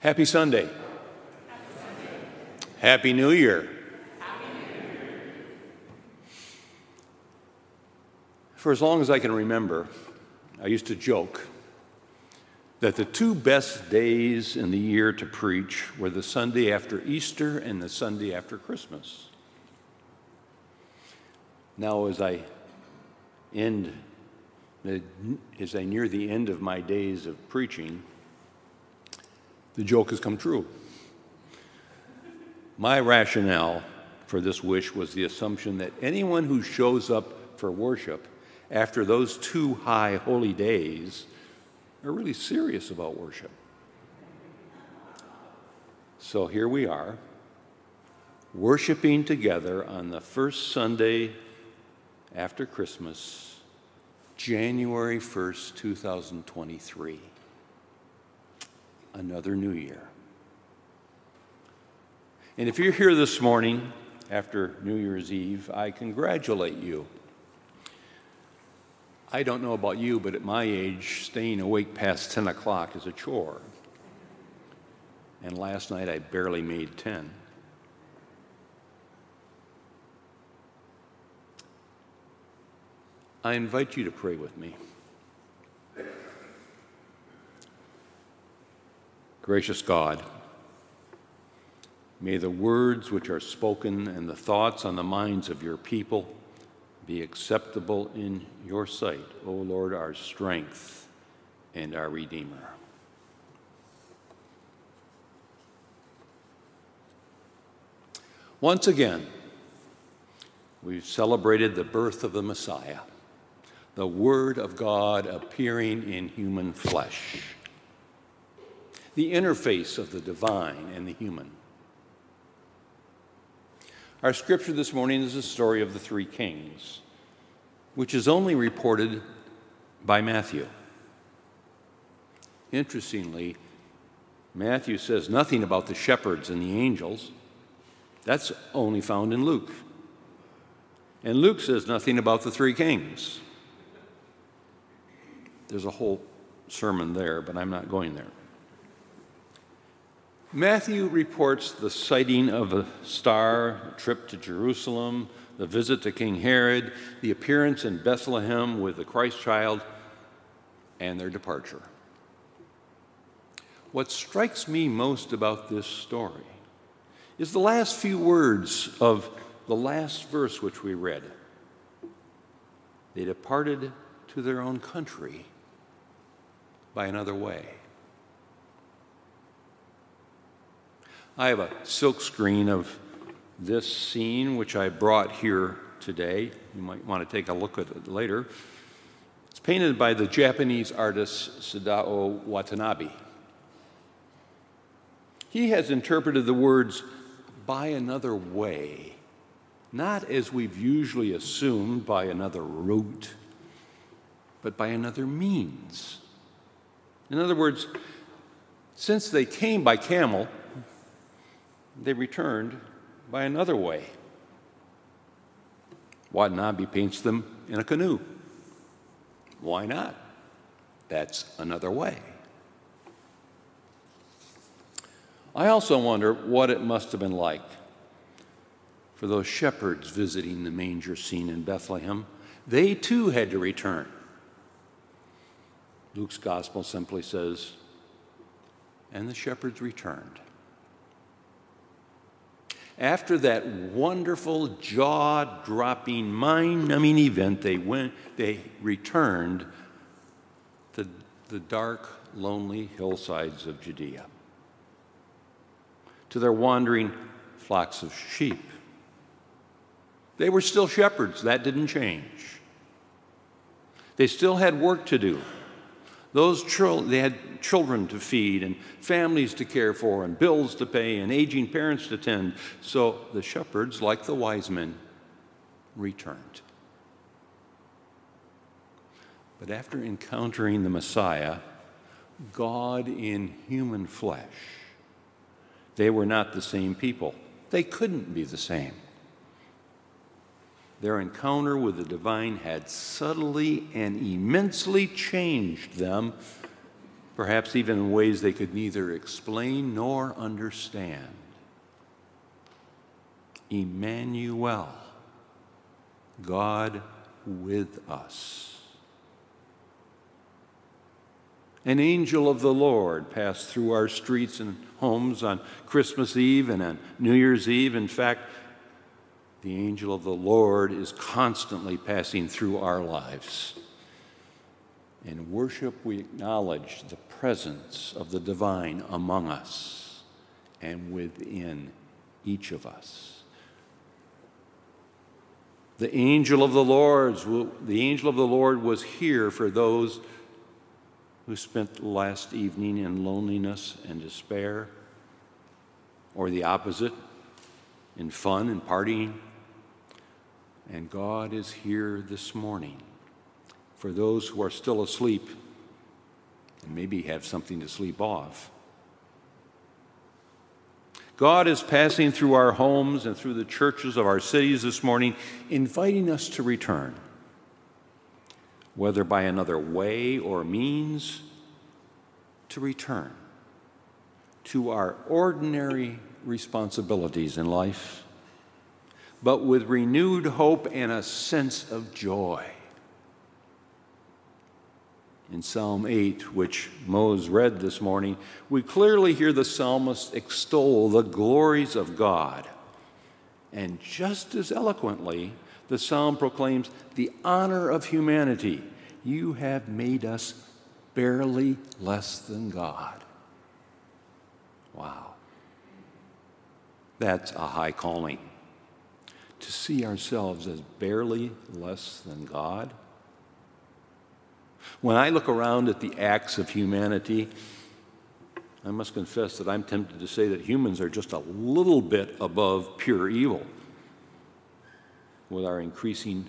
Happy Sunday. Happy New Year. For as long as I can remember, I used to joke that the two best days in the year to preach were the Sunday after Easter and the Sunday after Christmas. Now, as I end, as I near the end of my days of preaching, the joke has come true. My rationale for this wish was the assumption that anyone who shows up for worship after those two high holy days are really serious about worship. So here we are, worshiping together on the first Sunday after Christmas, January 1st, 2023 another new year. And if you're here this morning after New Year's Eve, I congratulate you. I don't know about you, but at my age, staying awake past 10 o'clock is a chore. And last night I barely made 10. I invite you to pray with me. Gracious God, may the words which are spoken and the thoughts on the minds of your people be acceptable in your sight, O Lord, our strength and our Redeemer. Once again, we've celebrated the birth of the Messiah, the Word of God appearing in human flesh the interface of the divine and the human. Our scripture this morning is the story of the three kings, which is only reported by Matthew. Interestingly, Matthew says nothing about the shepherds and the angels. That's only found in Luke. And Luke says nothing about the three kings. There's a whole sermon there, but I'm not going there. Matthew reports the sighting of a star, a trip to Jerusalem, the visit to King Herod, the appearance in Bethlehem with the Christ child, and their departure. What strikes me most about this story is the last few words of the last verse which we read. They departed to their own country by another way. I have a silk screen of this scene, which I brought here today. You might want to take a look at it later. It's painted by the Japanese artist Sadao Watanabe. He has interpreted the words by another way, not as we've usually assumed by another route, but by another means. In other words, since they came by camel, they returned by another way. Watanabe paints them in a canoe. Why not? That's another way. I also wonder what it must have been like for those shepherds visiting the manger scene in Bethlehem. They too had to return. Luke's gospel simply says, and the shepherds returned after that wonderful, jaw dropping, mind numbing event, they, went, they returned to the dark, lonely hillsides of Judea, to their wandering flocks of sheep. They were still shepherds, that didn't change. They still had work to do. Those children, they had children to feed and families to care for and bills to pay and aging parents to tend. So the shepherds, like the wise men, returned. But after encountering the Messiah, God in human flesh, they were not the same people. They couldn't be the same. Their encounter with the divine had subtly and immensely changed them, perhaps even in ways they could neither explain nor understand. Emmanuel, God with us. An angel of the Lord passed through our streets and homes on Christmas Eve and on New Year's Eve. In fact, the angel of the Lord is constantly passing through our lives. In worship, we acknowledge the presence of the divine among us and within each of us. The angel of the Lord, the angel of the Lord was here for those who spent last evening in loneliness and despair, or the opposite, in fun and partying. And God is here this morning for those who are still asleep and maybe have something to sleep off. God is passing through our homes and through the churches of our cities this morning, inviting us to return whether by another way or means, to return to our ordinary responsibilities in life, but with renewed hope and a sense of joy. In Psalm 8, which Mose read this morning, we clearly hear the psalmist extol the glories of God. And just as eloquently, the psalm proclaims the honor of humanity. You have made us barely less than God. Wow. That's a high calling. To see ourselves as barely less than God. When I look around at the acts of humanity, I must confess that I'm tempted to say that humans are just a little bit above pure evil with our increasing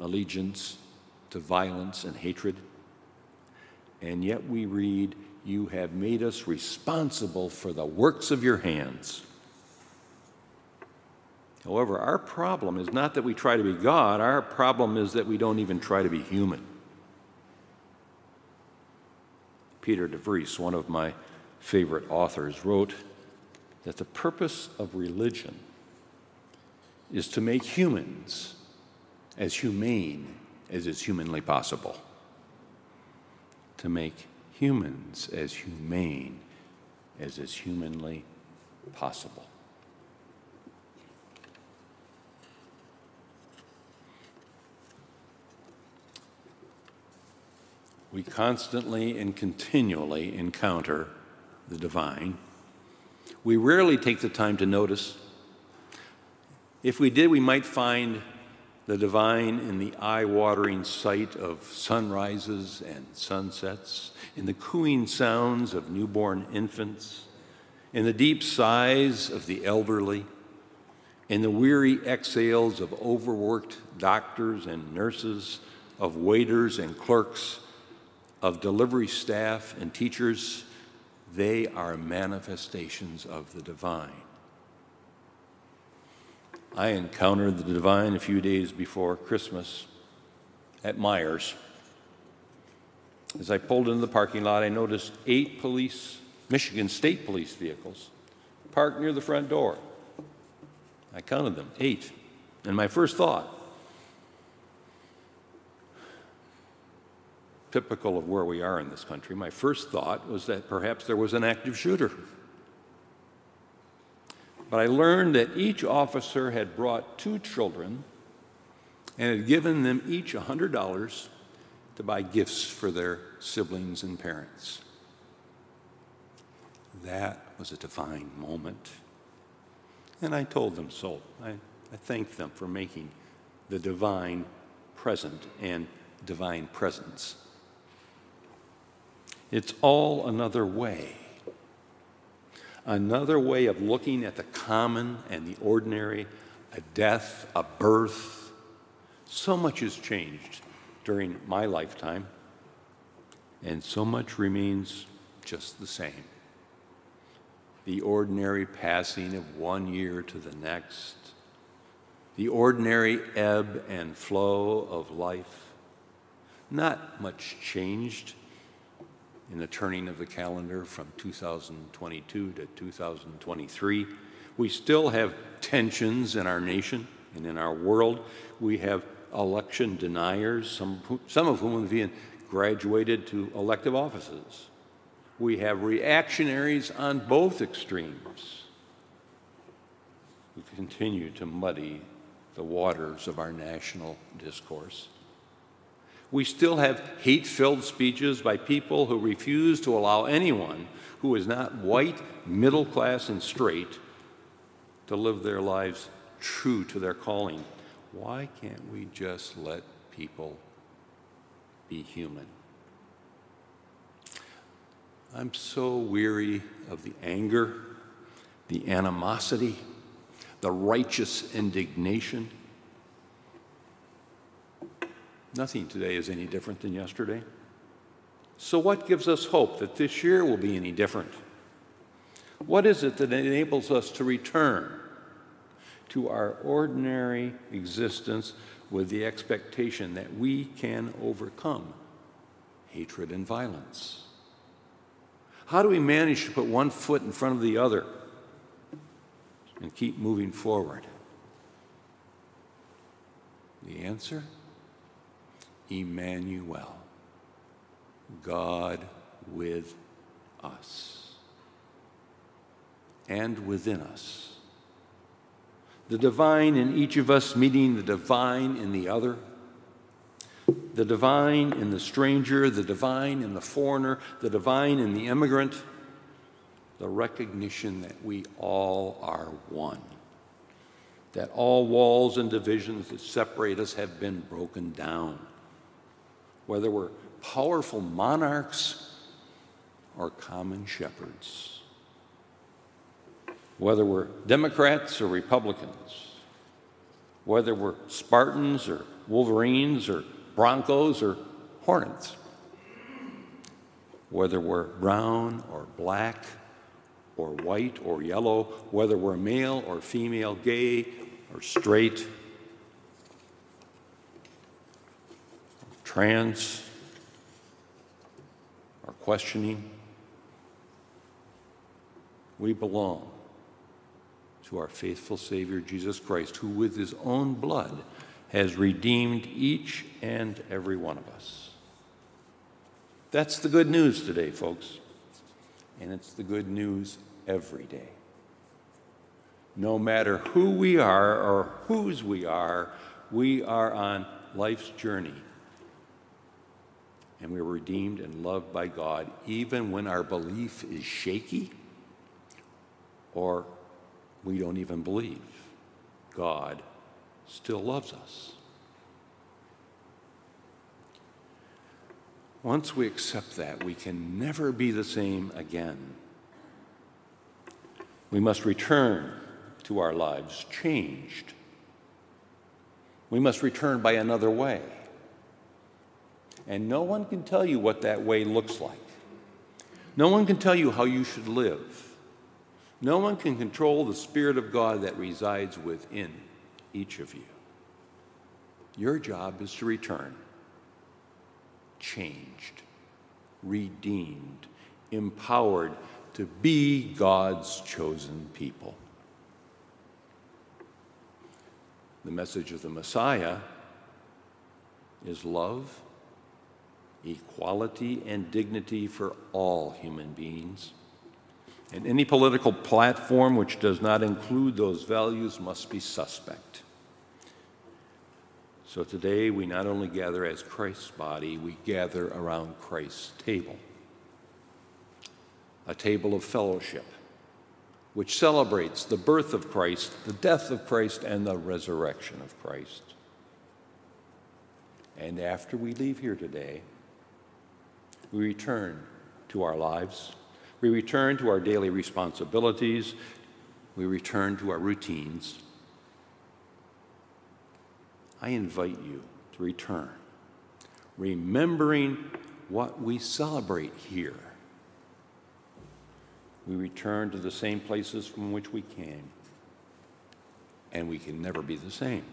allegiance to violence and hatred. And yet we read, You have made us responsible for the works of your hands. However, our problem is not that we try to be God, our problem is that we don't even try to be human. Peter de Vries, one of my favorite authors, wrote that the purpose of religion is to make humans as humane as is humanly possible. To make humans as humane as is humanly possible. We constantly and continually encounter the divine. We rarely take the time to notice if we did, we might find the divine in the eye watering sight of sunrises and sunsets, in the cooing sounds of newborn infants, in the deep sighs of the elderly, in the weary exhales of overworked doctors and nurses, of waiters and clerks, of delivery staff and teachers. They are manifestations of the divine. I encountered the divine a few days before Christmas at Meijers. As I pulled into the parking lot, I noticed eight police, Michigan State Police vehicles parked near the front door. I counted them, eight. And my first thought, typical of where we are in this country, my first thought was that perhaps there was an active shooter. But I learned that each officer had brought two children and had given them each $100 to buy gifts for their siblings and parents. That was a divine moment. And I told them so. I, I thanked them for making the divine present and divine presence. It's all another way another way of looking at the common and the ordinary, a death, a birth. So much has changed during my lifetime, and so much remains just the same. The ordinary passing of one year to the next, the ordinary ebb and flow of life. Not much changed in the turning of the calendar from 2022 to 2023. We still have tensions in our nation and in our world. We have election deniers, some, some of whom have even graduated to elective offices. We have reactionaries on both extremes who continue to muddy the waters of our national discourse. We still have hate filled speeches by people who refuse to allow anyone who is not white, middle class, and straight to live their lives true to their calling. Why can't we just let people be human? I'm so weary of the anger, the animosity, the righteous indignation. Nothing today is any different than yesterday. So, what gives us hope that this year will be any different? What is it that enables us to return to our ordinary existence with the expectation that we can overcome hatred and violence? How do we manage to put one foot in front of the other and keep moving forward? The answer? Emmanuel, God with us and within us. The divine in each of us meeting the divine in the other, the divine in the stranger, the divine in the foreigner, the divine in the immigrant, the recognition that we all are one, that all walls and divisions that separate us have been broken down whether we're powerful monarchs or common shepherds, whether we're Democrats or Republicans, whether we're Spartans or Wolverines or Broncos or Hornets, whether we're brown or black or white or yellow, whether we're male or female, gay or straight, trans, or questioning. We belong to our faithful Savior Jesus Christ, who with his own blood has redeemed each and every one of us. That's the good news today, folks. And it's the good news every day. No matter who we are or whose we are, we are on life's journey and we are redeemed and loved by God even when our belief is shaky or we don't even believe. God still loves us. Once we accept that, we can never be the same again. We must return to our lives changed. We must return by another way. And no one can tell you what that way looks like. No one can tell you how you should live. No one can control the Spirit of God that resides within each of you. Your job is to return changed, redeemed, empowered to be God's chosen people. The message of the Messiah is love equality and dignity for all human beings. And any political platform which does not include those values must be suspect. So today we not only gather as Christ's body, we gather around Christ's table. A table of fellowship, which celebrates the birth of Christ, the death of Christ, and the resurrection of Christ. And after we leave here today, we return to our lives. We return to our daily responsibilities. We return to our routines. I invite you to return, remembering what we celebrate here. We return to the same places from which we came. and we can never be the same.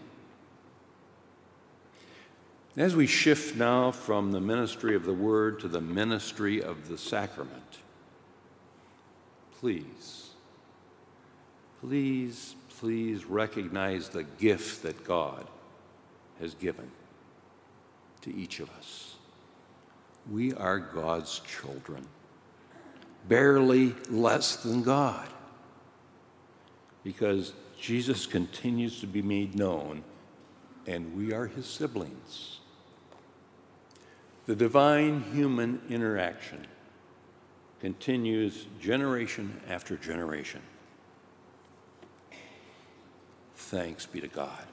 As we shift now from the ministry of the Word to the ministry of the sacrament, please, please, please recognize the gift that God has given to each of us. We are God's children, barely less than God, because Jesus continues to be made known and we are his siblings. The divine human interaction continues generation after generation. Thanks be to God.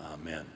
Amen.